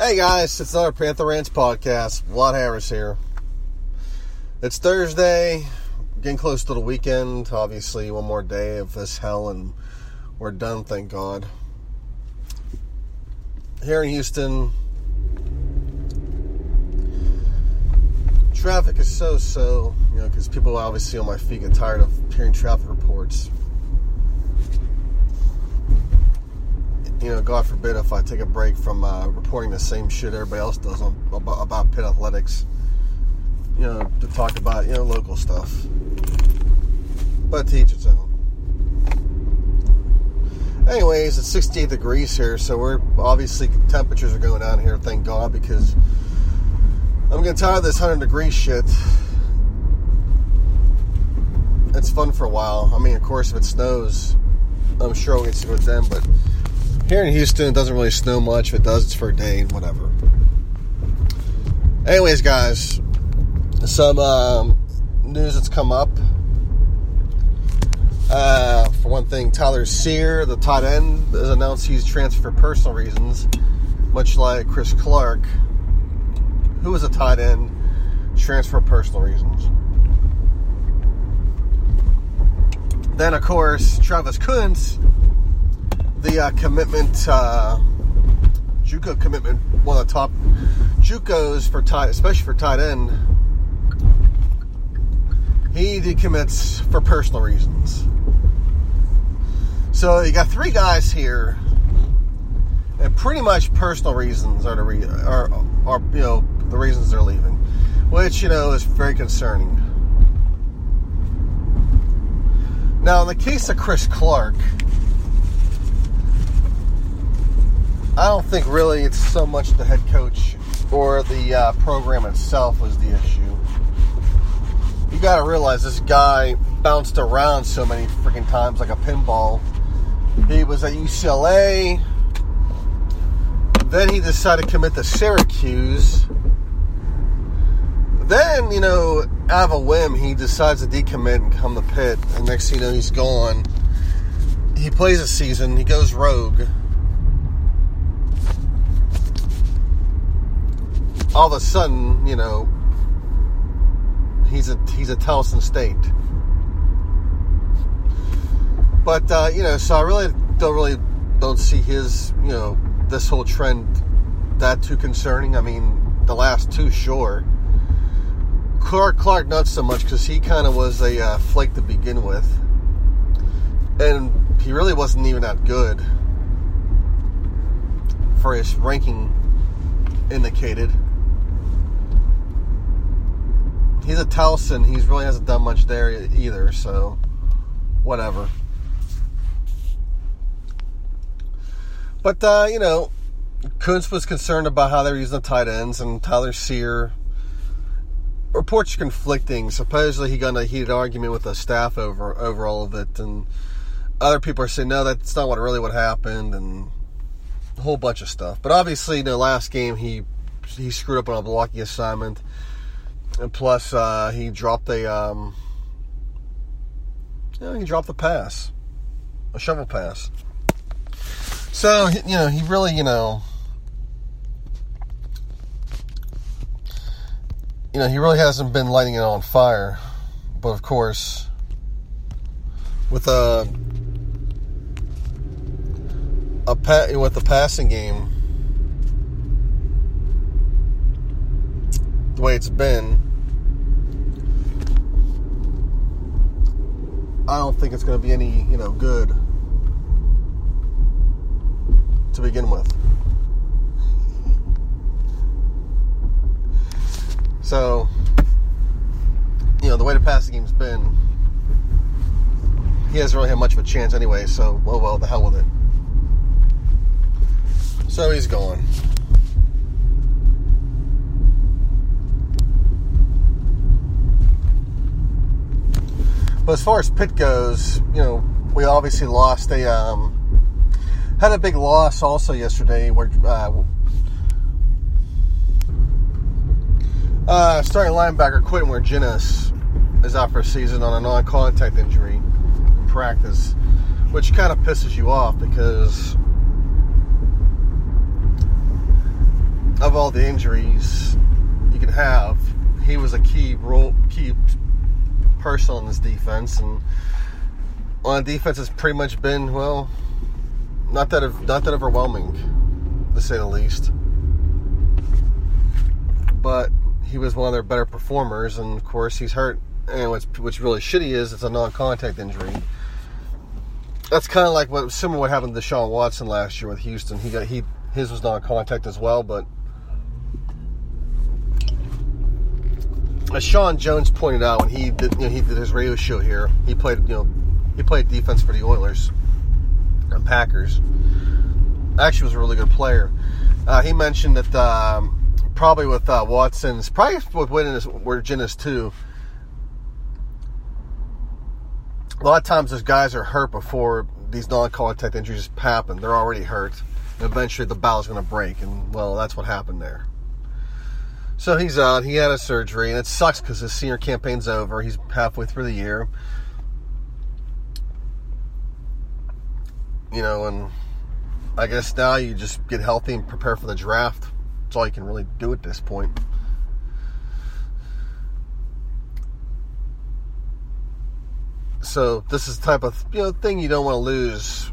Hey guys, it's another Panther Rants podcast. Vlad Harris here. It's Thursday, getting close to the weekend. Obviously, one more day of this hell, and we're done, thank God. Here in Houston, traffic is so so, you know, because people obviously on my feet get tired of hearing traffic reports. you know, God forbid if I take a break from uh, reporting the same shit everybody else does on, about, about pit athletics, you know, to talk about, you know, local stuff. But to each its own. Anyways, it's 68 degrees here, so we're obviously temperatures are going down here, thank God, because I'm getting tired of this 100 degree shit. It's fun for a while. I mean, of course, if it snows, I'm sure we'll get to it then, but here in Houston, it doesn't really snow much. If it does, it's for a day and whatever. Anyways, guys, some um, news that's come up. Uh, for one thing, Tyler Sear, the tight end, has announced he's transferred for personal reasons, much like Chris Clark, who was a tight end, transferred for personal reasons. Then, of course, Travis Koontz the uh, commitment, uh, JUCO commitment, one of the top JUCOs for tight, especially for tight end. He decommits for personal reasons. So you got three guys here, and pretty much personal reasons are the re- are, are you know the reasons they're leaving, which you know is very concerning. Now, in the case of Chris Clark. I don't think really it's so much the head coach or the uh, program itself was the issue. You got to realize this guy bounced around so many freaking times like a pinball. He was at UCLA. Then he decided to commit to Syracuse. Then, you know, out of a whim, he decides to decommit and come to Pitt. And next thing you know, he's gone. He plays a season. He goes rogue. All of a sudden, you know, he's a he's a Towson State. But uh, you know, so I really don't really don't see his you know this whole trend that too concerning. I mean, the last two, sure. Clark Clark not so much because he kind of was a uh, flake to begin with, and he really wasn't even that good for his ranking indicated he's a Towson. He really hasn't done much there either. So, whatever. But uh, you know, Koontz was concerned about how they're using the tight ends, and Tyler Sear. Reports are conflicting. Supposedly, he got in a heated argument with the staff over over all of it, and other people are saying no, that's not what really what happened, and a whole bunch of stuff. But obviously, the last game he he screwed up on a blocking assignment and plus, uh, he dropped a, um, you know, he dropped the pass, a shovel pass. So, you know, he really, you know, you know, he really hasn't been lighting it on fire. But of course, with a, a pa- with the passing game, the way it's been, I don't think it's going to be any, you know, good to begin with. So, you know, the way the passing game's been, he hasn't really had much of a chance anyway, so, well, well, the hell with it. So he's gone. But as far as Pitt goes, you know, we obviously lost a um, had a big loss also yesterday where uh, uh, starting linebacker Quintin Wirginis is out for a season on a non-contact injury in practice, which kind of pisses you off because of all the injuries you could have, he was a key role, key person on this defense, and on defense has pretty much been well, not that not that overwhelming, to say the least. But he was one of their better performers, and of course he's hurt. And what's what's really shitty is it's a non-contact injury. That's kind of like what similar what happened to Deshaun Watson last year with Houston. He got he his was non-contact as well, but as Sean Jones pointed out when he did you know, he did his radio show here, he played you know he played defense for the Oilers and Packers. Actually, was a really good player. Uh, he mentioned that um, probably with uh, Watson's, probably with Wirginis too. A lot of times, those guys are hurt before these non-contact injuries happen. They're already hurt. And eventually, the bow's going to break, and well, that's what happened there. So he's out. He had a surgery, and it sucks because his senior campaign's over. He's halfway through the year. You know, and I guess now you just get healthy and prepare for the draft. That's all you can really do at this point. So this is the type of you know thing you don't want to lose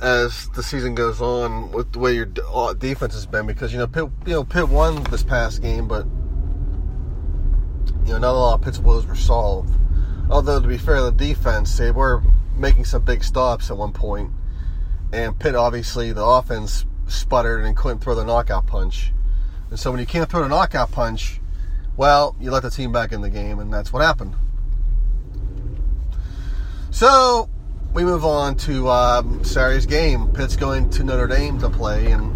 as the season goes on with the way your uh, defense has been because you know Pitt, you know Pitt won this past game, but you know not a lot of Pitt's woes were solved. Although to be fair, the defense they were making some big stops at one point, and Pitt obviously the offense sputtered and couldn't throw the knockout punch, and so when you can't throw the knockout punch, well, you let the team back in the game, and that's what happened. So we move on to um, Saturday's game. Pitt's going to Notre Dame to play, and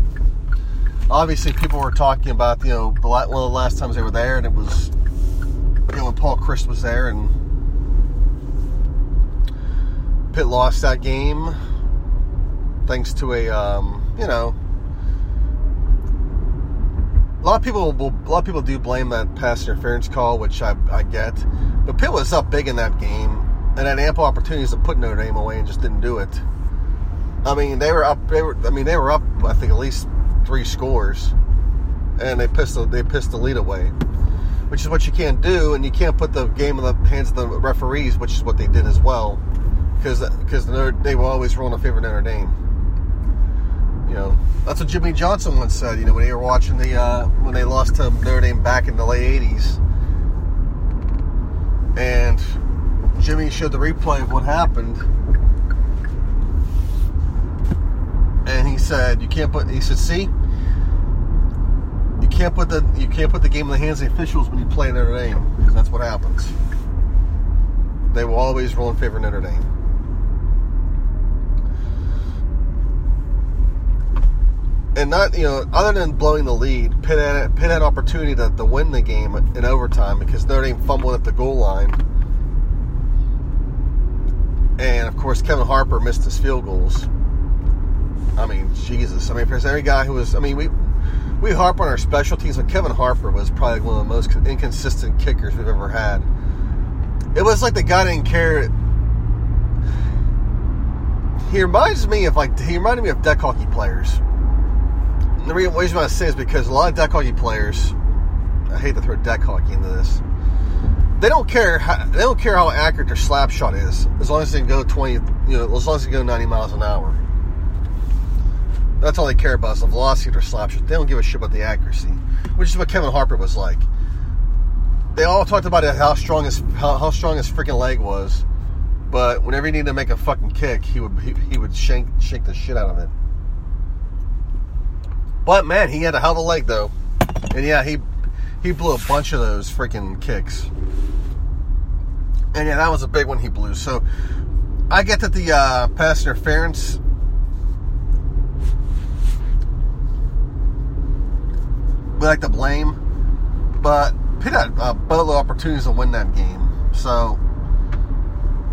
obviously people were talking about you know one of the last times they were there, and it was you know when Paul Chryst was there, and Pitt lost that game thanks to a um, you know a lot of people will, a lot of people do blame that pass interference call, which I, I get, but Pitt was up big in that game and had ample opportunities to put Notre Dame away and just didn't do it. I mean, they were up. They were. I mean, they were up. I think at least three scores, and they pissed. The, they pissed the lead away, which is what you can't do, and you can't put the game in the hands of the referees, which is what they did as well, because because they will always rule in favor Notre Dame. You know, that's what Jimmy Johnson once said. You know, when they were watching the uh, when they lost to Notre Dame back in the late '80s, and Jimmy showed the replay of what happened. And he said, "You can't put." He said, "See, you can't put the you can't put the game in the hands of the officials when you play Notre Dame because that's what happens. They will always rule in favor of Notre Dame." And not, you know, other than blowing the lead, Pitt had, Pitt had opportunity to, to win the game in overtime because Notre Dame fumbled at the goal line and of course, Kevin Harper missed his field goals. I mean, Jesus. I mean, if there's any guy who was, I mean, we we harp on our special teams, but Kevin Harper was probably one of the most inconsistent kickers we've ever had. It was like the guy didn't care. He reminds me of like he reminded me of deck hockey players. The reason why I say is because a lot of deck hockey players. I hate to throw deck hockey into this they don't care. How, they don't care how accurate their slap shot is, as long as they can go twenty. You know, as long as they go ninety miles an hour. That's all they care about is the velocity of their slap shot. They don't give a shit about the accuracy, which is what Kevin Harper was like. They all talked about how strong his how, how strong his freaking leg was, but whenever he needed to make a fucking kick, he would he, he would shake shake the shit out of it. But man, he had a hell of a leg though, and yeah, he he blew a bunch of those freaking kicks. And yeah, that was a big one he blew. So I get that the uh, pass interference we like to blame, but Pitt had a boatload of opportunities to win that game. So,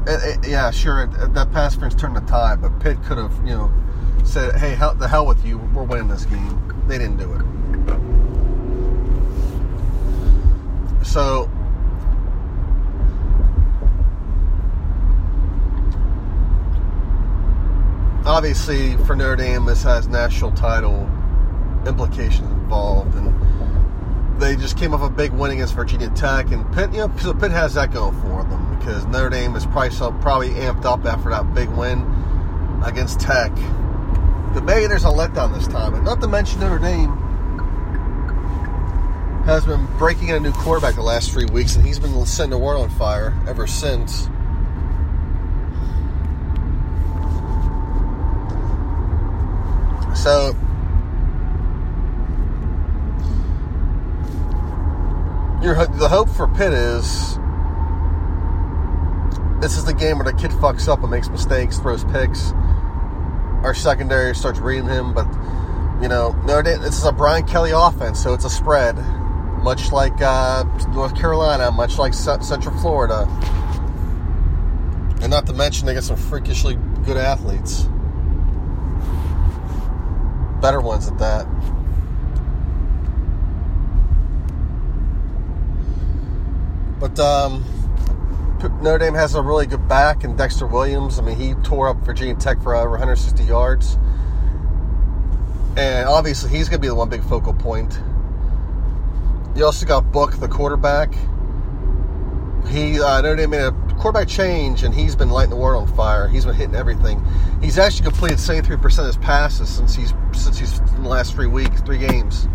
it, it, yeah, sure, it, that pass interference turned the tide, but Pitt could have, you know, said, "Hey, hell, the hell with you, we're winning this game." They didn't do it. So. Obviously, for Notre Dame, this has national title implications involved, and they just came off a big win against Virginia Tech, and Pitt, you know, so Pitt has that going for them because Notre Dame is probably probably amped up after that big win against Tech. But maybe there's a letdown this time, and not to mention Notre Dame has been breaking in a new quarterback the last three weeks, and he's been setting the world on fire ever since. So your the hope for Pitt is this is the game where the kid fucks up and makes mistakes, throws picks. Our secondary starts reading him, but you know, Notre Dame. This is a Brian Kelly offense, so it's a spread, much like uh, North Carolina, much like Central Florida, and not to mention they got some freakishly good athletes, better ones at that. But um, Notre Dame has a really good back in Dexter Williams. I mean, he tore up Virginia Tech for over 160 yards. And obviously, he's going to be the one big focal point. You also got Book, the quarterback. He uh, Notre Dame made a quarterback change, and he's been lighting the world on fire. He's been hitting everything. He's actually completed 73% of his passes since he's since he's in the last three weeks, three games.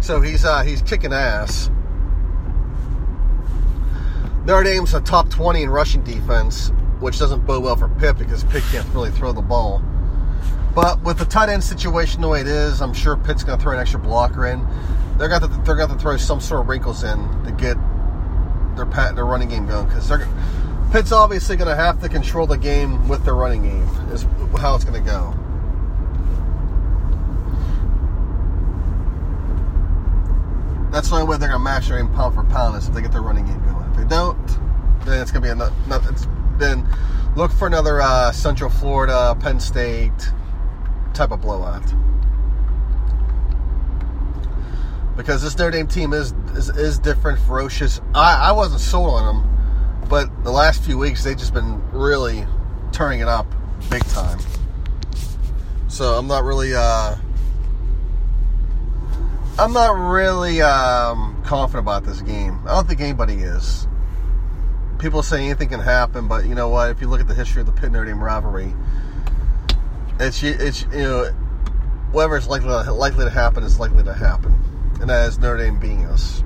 So he's uh, he's kicking ass. Notre Dame's a top 20 in rushing defense, which doesn't bode well for Pitt because Pitt can't really throw the ball. But with the tight end situation the way it is, I'm sure Pitt's going to throw an extra blocker in. They're going to they're going to throw some sort of wrinkles in to get their pat their running game going because they're Pitt's obviously going to have to control the game with their running game. Is how it's going to go. That's the only way they're going to match their aim pound for pound is if they get their running game going. If they don't, then it's going to be another. Then look for another uh, Central Florida, Penn State type of blowout. Because this Notre Dame team is is, is different, ferocious. I, I wasn't sold on them, but the last few weeks they've just been really turning it up big time. So I'm not really uh, I'm not really um, confident about this game. I don't think anybody is. People say anything can happen, but you know what? If you look at the history of the Pitt Notre Dame rivalry, it's it's you know whatever is likely to, likely to happen is likely to happen, and that is Notre Dame being us.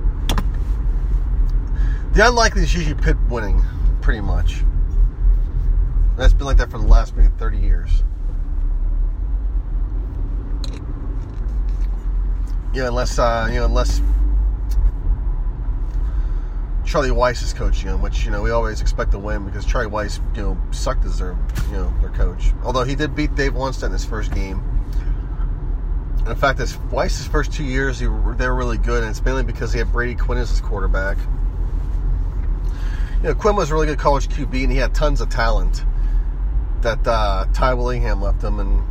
The unlikely is usually Pitt winning, pretty much. That's been like that for the last maybe 30 years. Yeah, unless uh, you know, unless Charlie Weis is coaching them, which you know we always expect to win because Charlie Weis, you know, sucked as their you know their coach. Although he did beat Dave Wannstedt in his first game. And in fact, his Weis's first two years, they were really good, and it's mainly because he had Brady Quinn as his quarterback. You know, Quinn was a really good college QB, and he had tons of talent that uh, Ty Willingham left him, and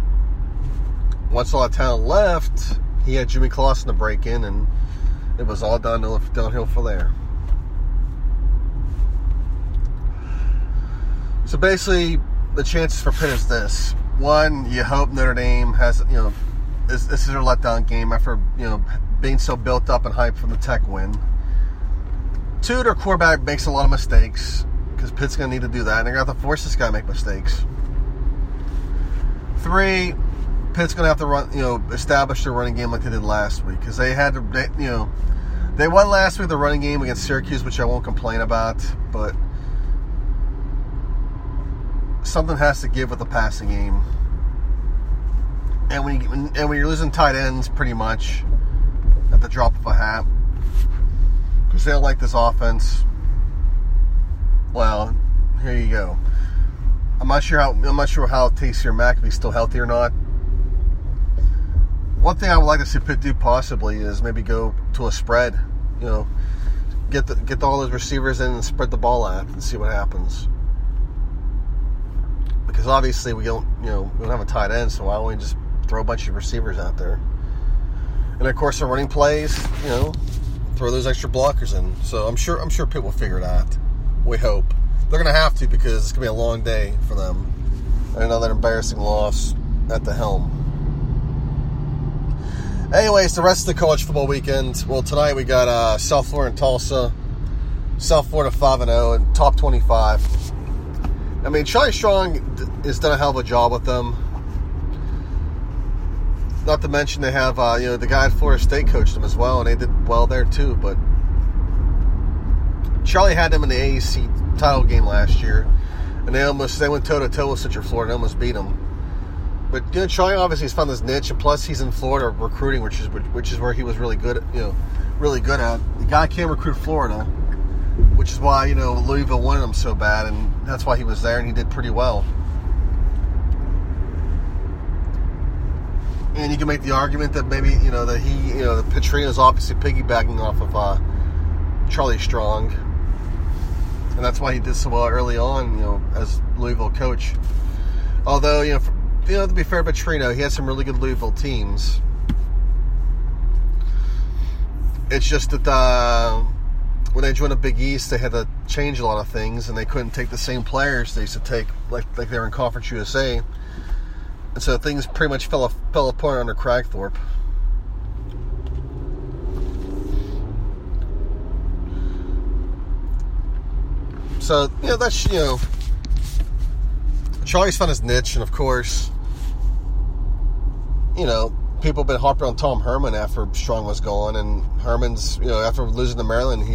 once all that talent left, he had Jimmy Clausen to break in, and it was all downhill, downhill from there. So basically, the chances for Pitt is this: one, you hope Notre Dame has, you know, this, this is their letdown game after you know being so built up and hyped from the Tech win. Two, their quarterback makes a lot of mistakes because Pitt's going to need to do that, and they're going to have to force this guy to make mistakes. Three, Pitt's going to have to run, you know, establish their running game like they did last week because they had to, they, you know, they won last week the running game against Syracuse, which I won't complain about, but something has to give with the passing game. And when, you, and when you're losing tight ends pretty much at the drop of a hat, because they don't like this offense, well, here you go. I'm not sure how I'm not sure how Taysir Mack is still healthy or not one thing I would like to see Pitt do possibly is maybe go to a spread. You know, get the, get all those receivers in and spread the ball out and see what happens. Because obviously we don't, you know, we don't have a tight end, so why don't we just throw a bunch of receivers out there? And of course, the running plays, you know, throw those extra blockers in. So I'm sure I'm sure Pitt will figure it out. We hope they're going to have to because it's going to be a long day for them. And another embarrassing loss at the helm. Anyways, the rest of the college football weekend. Well, tonight we got uh, South Florida and Tulsa. South Florida 5 and 0 and top 25. I mean, Charlie Strong has done a hell of a job with them. Not to mention they have, uh, you know, the guy at Florida State coached them as well, and they did well there too. But Charlie had them in the AAC title game last year, and they almost they went toe to toe with Central Florida, and almost beat them. But you know, Charlie obviously has found this niche, and plus he's in Florida recruiting, which is which is where he was really good, you know, really good at. The guy can't recruit Florida, which is why you know Louisville wanted him so bad, and that's why he was there, and he did pretty well. And you can make the argument that maybe you know that he, you know, that is obviously piggybacking off of uh, Charlie Strong, and that's why he did so well early on, you know, as Louisville coach. Although you know, for, you know, to be fair, Petrino, he had some really good Louisville teams. It's just that uh, when they joined the Big East, they had to change a lot of things, and they couldn't take the same players they used to take, like like they were in Conference USA. And so things pretty much fell fell apart under Kragthorpe. So know that's you know Charlie's found his niche, and of course, you know people have been harping on Tom Herman after Strong was gone, and Herman's you know after losing to Maryland, he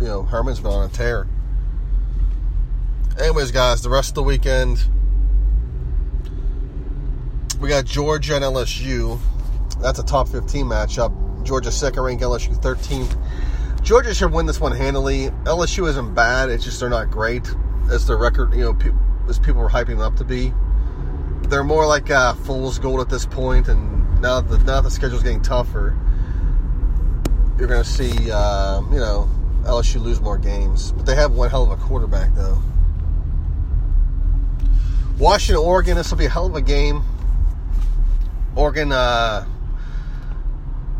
you know Herman's been on a tear. Anyways, guys, the rest of the weekend we got Georgia and LSU. That's a top 15 matchup. Georgia second ranked, LSU 13th. Georgia should win this one handily. LSU isn't bad. It's just they're not great as their record, you know, as people were hyping them up to be. They're more like uh, fool's gold at this point, and now the now the schedule's getting tougher. You're going to see, uh, you know, LSU lose more games, but they have one hell of a quarterback though. Washington, Oregon. This will be a hell of a game. Oregon, uh,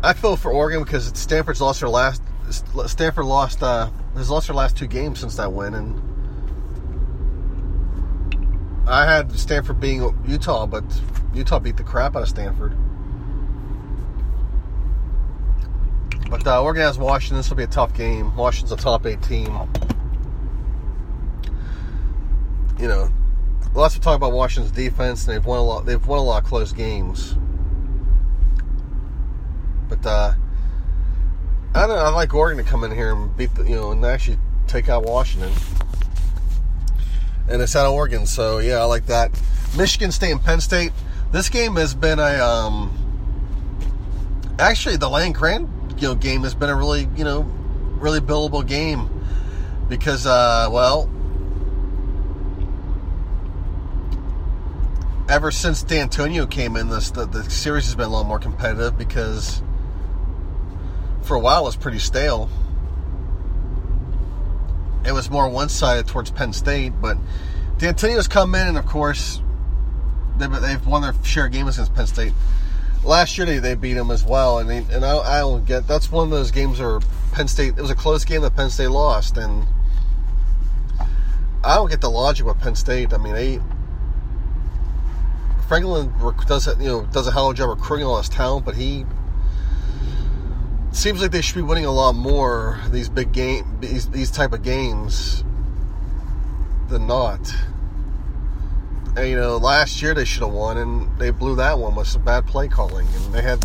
I feel for Oregon because Stanford's lost their last. Stanford lost uh, has lost their last two games since that win, and I had Stanford being Utah, but Utah beat the crap out of Stanford. But uh, Oregon has Washington. This will be a tough game. Washington's a top eight team. You know, lots of talk about Washington's defense, and they've won a lot. They've won a lot of close games. But uh, I don't. I like Oregon to come in here and beat the, you know, and actually take out Washington. And it's out of Oregon, so yeah, I like that. Michigan State and Penn State. This game has been a um, actually the Land Grant you know game has been a really you know really billable game because uh, well ever since Dantonio came in, this the, the series has been a lot more competitive because for a while it was pretty stale. It was more one-sided towards Penn State, but Dantonio's come in, and of course they've, they've won their share of games against Penn State. Last year they, they beat them as well, and they, and I, I don't get that's one of those games where Penn State it was a close game that Penn State lost, and I don't get the logic with Penn State. I mean they Franklin does you know does a hell of a job recruiting all his talent, but he seems like they should be winning a lot more these big game these these type of games than not. And, you know, last year they should have won, and they blew that one with some bad play calling, and they had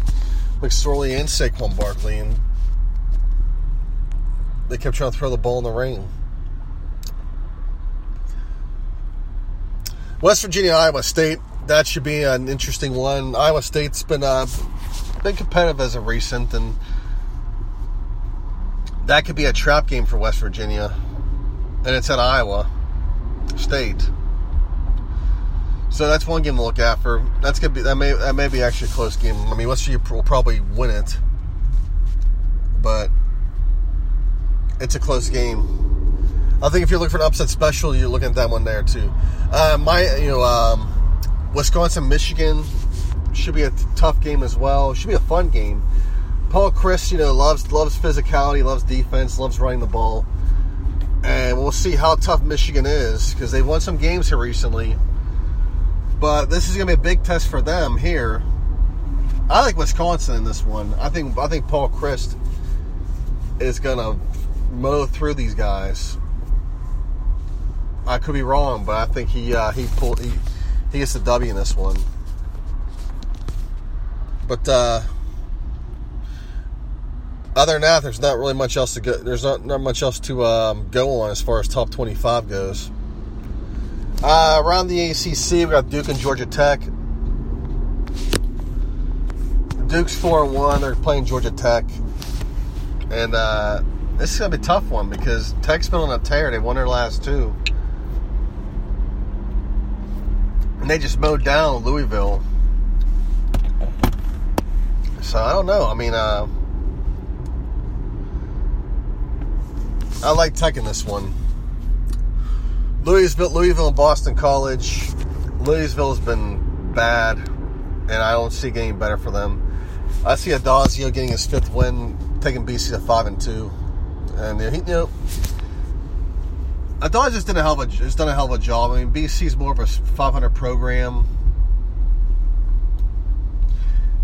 McSorley and Saquon Barkley, and they kept trying to throw the ball in the rain. West Virginia, Iowa State. That should be an interesting one. Iowa State's been uh, been competitive as of recent, and that could be a trap game for West Virginia, and it's at Iowa State. So that's one game to look at for. That's gonna be that may that may be actually a close game. I mean, West Virginia will probably win it, but it's a close game. I think if you're looking for an upset special, you're looking at that one there too. Uh, my, you know, um, Wisconsin, Michigan should be a t- tough game as well. Should be a fun game. Paul Chryst, you know, loves loves physicality, loves defense, loves running the ball, and we'll see how tough Michigan is because they've won some games here recently. But this is going to be a big test for them here. I like Wisconsin in this one. I think I think Paul Chryst is going to mow through these guys. I could be wrong, but I think he uh, he pulled he, he gets the W in this one. But uh, other than that, there's not really much else to go. There's not not much else to um, go on as far as top 25 goes. Uh, around the ACC, we got Duke and Georgia Tech. Duke's four and one. They're playing Georgia Tech, and uh, this is gonna be a tough one because Tech's been on a tear. They won their last two, and they just mowed down Louisville. So I don't know. I mean, uh, I like in this one. Louisville, Louisville, and Boston College. Louisville has been bad, and I don't see getting better for them. I see Addazio getting his fifth win, taking BC to five and two, and he, you know, Addazio just did a hell of a just done a hell of a job. I mean, BC is more of a 500 program.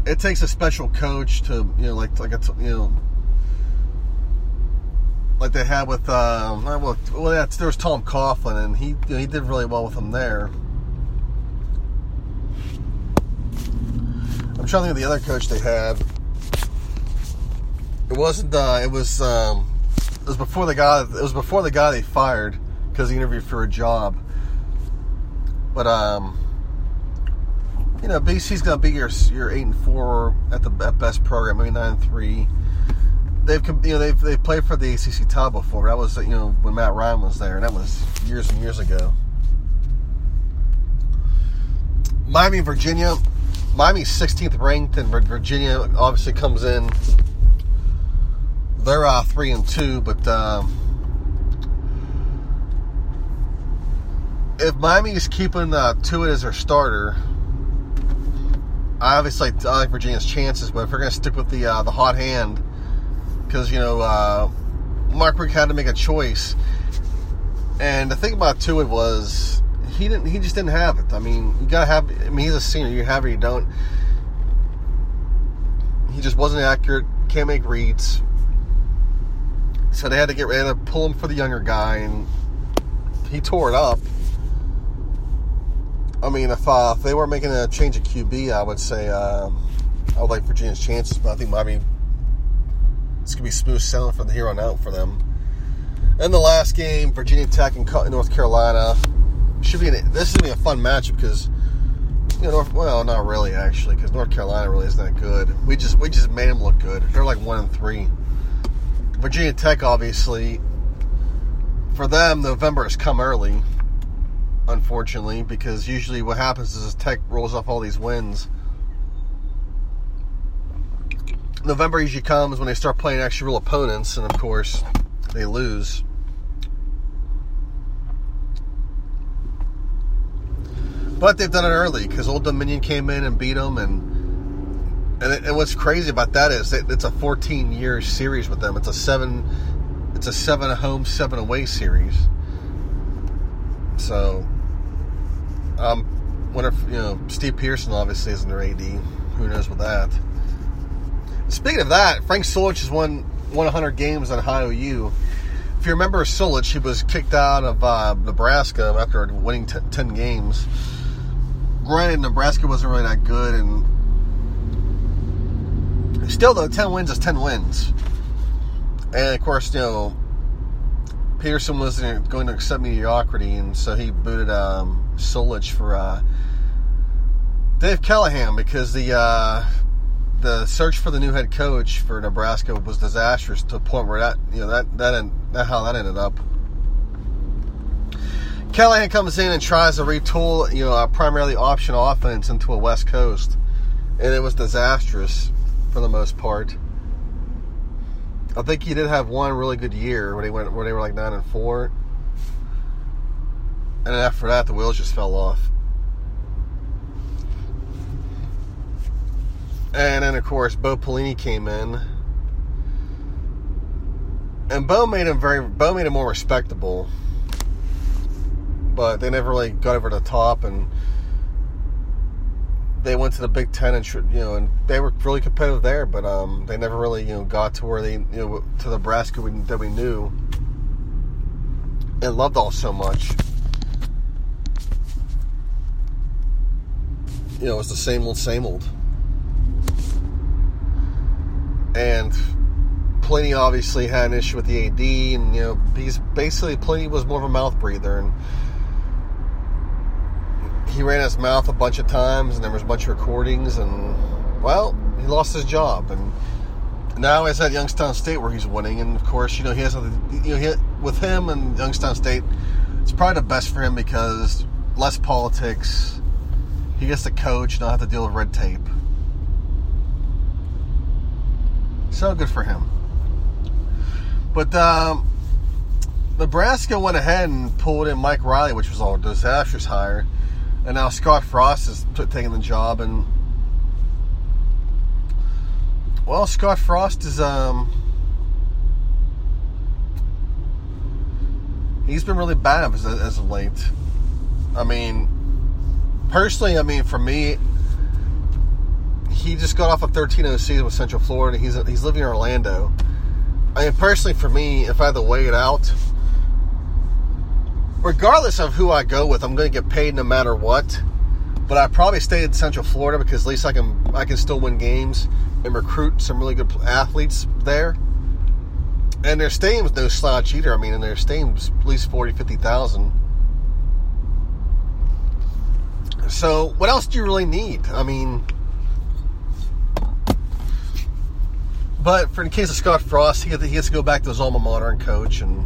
It takes a special coach to you know, like like a you know like they had with um, well, well yeah, there was Tom Coughlin, and he you know, he did really well with them there. I'm trying to think of the other coach they had. It wasn't. Uh, it was. Um, it was before the guy. It was before the guy they fired because he interviewed for a job. But um, you know, BC's gonna be your your eight and four at the at best program, maybe nine and three they've you know they've they've played for the ACC title before. That was you know when Matt Ryan was there, and that was years and years ago. Miami, Virginia. Miami's 16th ranked, and Virginia obviously comes in. They're uh, three and two, but um, if Miami's keeping uh, Tuitt as their starter, I obviously I like Virginia's chances. But if we're going to stick with the uh, the hot hand because you know uh, Mark Richt had to make a choice, and the thing about Tuitt was he didn't. He just didn't have it. I mean, you gotta have. I mean, he's a senior. You have it. You don't. He just wasn't accurate. Can't make reads. So they had to get ready to pull him for the younger guy, and he tore it up. I mean, if, uh, if they were making a change of QB, I would say uh, I would like Virginia's chances, but I think Miami it's gonna be smooth sailing from here on out for them. And the last game, Virginia Tech and North Carolina, should be an, this is gonna be a fun matchup because you know, well, not really actually, because North Carolina really isn't that good. We just we just made them look good. They're like one and three. Virginia Tech, obviously, for them, November has come early, unfortunately, because usually what happens is Tech rolls off all these wins November usually comes when they start playing actual real opponents, and of course, they lose. But they've done it early because Old Dominion came in and beat them, and and, it, and what's crazy about that is it, it's a 14 year series with them. It's a seven, it's a seven home, seven away series. So, um, wonder if you know Steve Pederson obviously isn't their AD. Who knows with that? Speaking of that, Frank Solich has won, won 100 games on Ohio U. If you remember Solich, he was kicked out of uh, Nebraska after winning t- 10 games. Granted, Nebraska wasn't really that good, and still, though, 10 wins is 10 wins. And of course, you know, Pederson wasn't going to accept mediocrity, and so he booted um, Solich for uh, Dave Callahan because the uh, the search for the new head coach for Nebraska was disastrous to the point where that you know that that that how that ended up. Callahan comes in and tries to retool, you know, a primarily option offense into a West Coast, and it was disastrous for the most part. I think he did have one really good year where they went where they were like nine and four, and after that the wheels just fell off. And then of course Bo Pelini came in, and Bo made him very Bo made him more respectable. But they never really got over the top and they went to the Big Ten and you know and they were really competitive there, but um, they never really you know got to where they you know to Nebraska we, that we knew and loved all so much. You know, it's the same old, same old. And Pelini obviously had an issue with the AD, and you know he's basically Pelini was more of a mouth breather, and he ran his mouth a bunch of times, and there was a bunch of recordings, and well, he lost his job, and now he's at Youngstown State where he's winning, and of course, you know he has you know he, with him and Youngstown State, it's probably the best for him because less politics. He gets to coach, not have to deal with red tape. So good for him. But um, Nebraska went ahead and pulled in Mike Riley, which was all a disastrous hire and now Scott Frost is taking the job, and well, Scott Frost is um, he's been really bad as, as of late. I mean, personally, I mean, for me, he just got off a 13-0 season with Central Florida. He's he's living in Orlando. I mean, personally, for me, if I had to weigh it out regardless of who I go with, I'm going to get paid no matter what. But I probably stay in Central Florida because at least I can I can still win games and recruit some really good athletes there. And their stadium's no slouch either. I mean, and their stadium's at least 40, 50,000. So, what else do you really need? I mean, but for in the case of Scott Frost, he has to go back to his alma mater and coach, and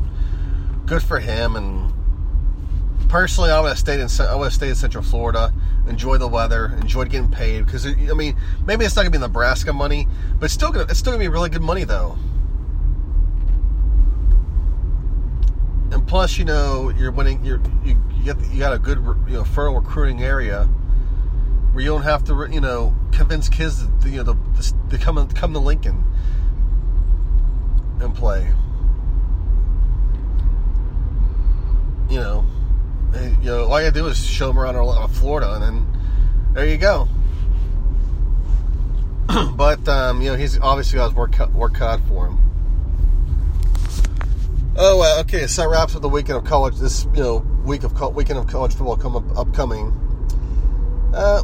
good for him. And personally, I would have stayed in I would have stayed in Central Florida, enjoy the weather, enjoyed getting paid because I mean maybe it's not gonna be Nebraska money, but it's still gonna it's still gonna be really good money though. And plus, you know, you're winning. You're you, you get you got a good you know fertile recruiting area where you don't have to you know convince kids to you know to, to come come to Lincoln and play. You know you know, all you gotta do is show them around Florida, and then there you go. but um, you know, he's obviously got his work work cut for him. Oh, uh, okay. So that wraps up the weekend of college. This you know week of co- weekend of college football come up, upcoming. Uh,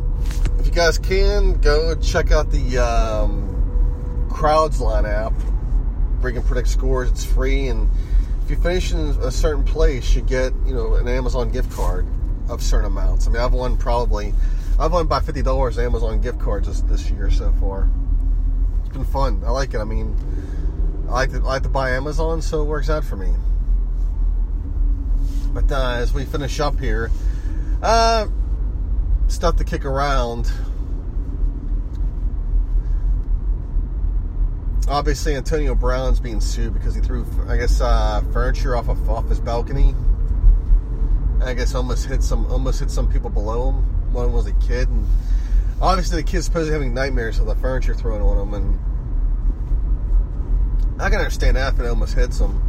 if you guys can go check out the um, Crowdsline app, where you can predict scores. It's free and if you finish in a certain place, you get you know an Amazon gift card of certain amounts. I mean, I've won probably I've won by fifty dollars Amazon gift cards this, this year so far. It's been fun. I like it. I mean, I like to, I like to buy Amazon, so it works out for me. But uh, as we finish up here, uh, stuff to kick around. Obviously Antonio Brown's being sued because he threw, I guess, uh, furniture off of off his balcony. I guess almost hit some almost hit some people below him. One was a kid, and obviously the kid's supposed to be having nightmares of the furniture thrown on him, and I can understand that if it almost hits him.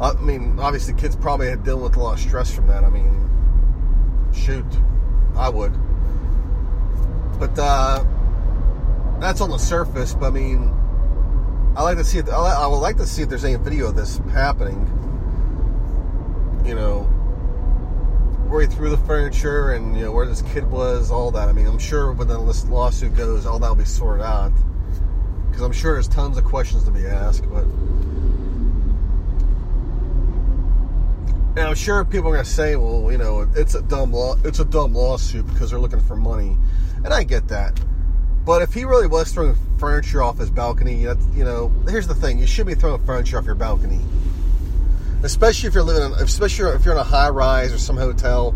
I mean, obviously, kids probably had dealing with a lot of stress from that. I mean, shoot, I would. But uh, that's on the surface, but I mean, I like to see it. I would like to see if there's any video of this happening. You know, where he threw the furniture and you know where this kid was, all that. I mean, I'm sure when this lawsuit goes, all that will be sorted out. Because I'm sure there's tons of questions to be asked, but. And I'm sure people are going to say, "Well, you know, it's a dumb law. It's a dumb lawsuit because they're looking for money," and I get that. But if he really was throwing furniture off his balcony, you know, here's the thing: you should be throwing furniture off your balcony. especially if you're living, in, especially if you're in a high rise or some hotel,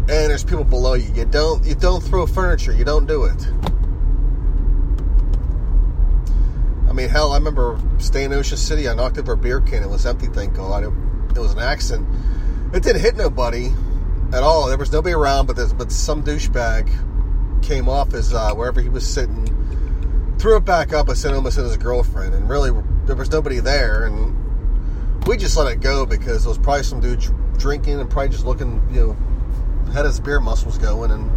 and there's people below you. You don't you don't throw furniture. You don't do it. I mean, hell, I remember staying in Ocean City. I knocked over a beer can. It was empty. Thank God. It, it was an accident. It didn't hit nobody at all. There was nobody around, but there's but some douchebag came off his uh, wherever he was sitting, threw it back up. I said almost hit his girlfriend, and really there was nobody there, and we just let it go because there was probably some dude drinking and probably just looking, you know, had his beer muscles going, and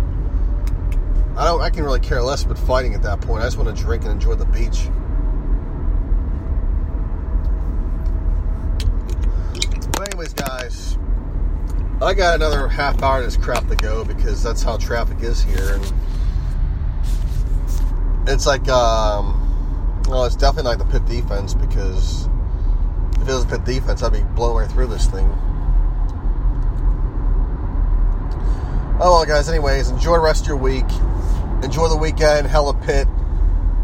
I don't, I can really care less about fighting at that point. I just want to drink and enjoy the beach. But anyways, guys, I got another half hour of this crap to go because that's how traffic is here, and it's like, um, well, it's definitely like the Pitt defense because if it was Pitt defense, I'd be blowing right through this thing. Oh well, guys. Anyways, enjoy the rest of your week. Enjoy the weekend. Hella Pitt.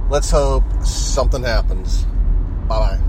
Let's hope something happens. Bye bye.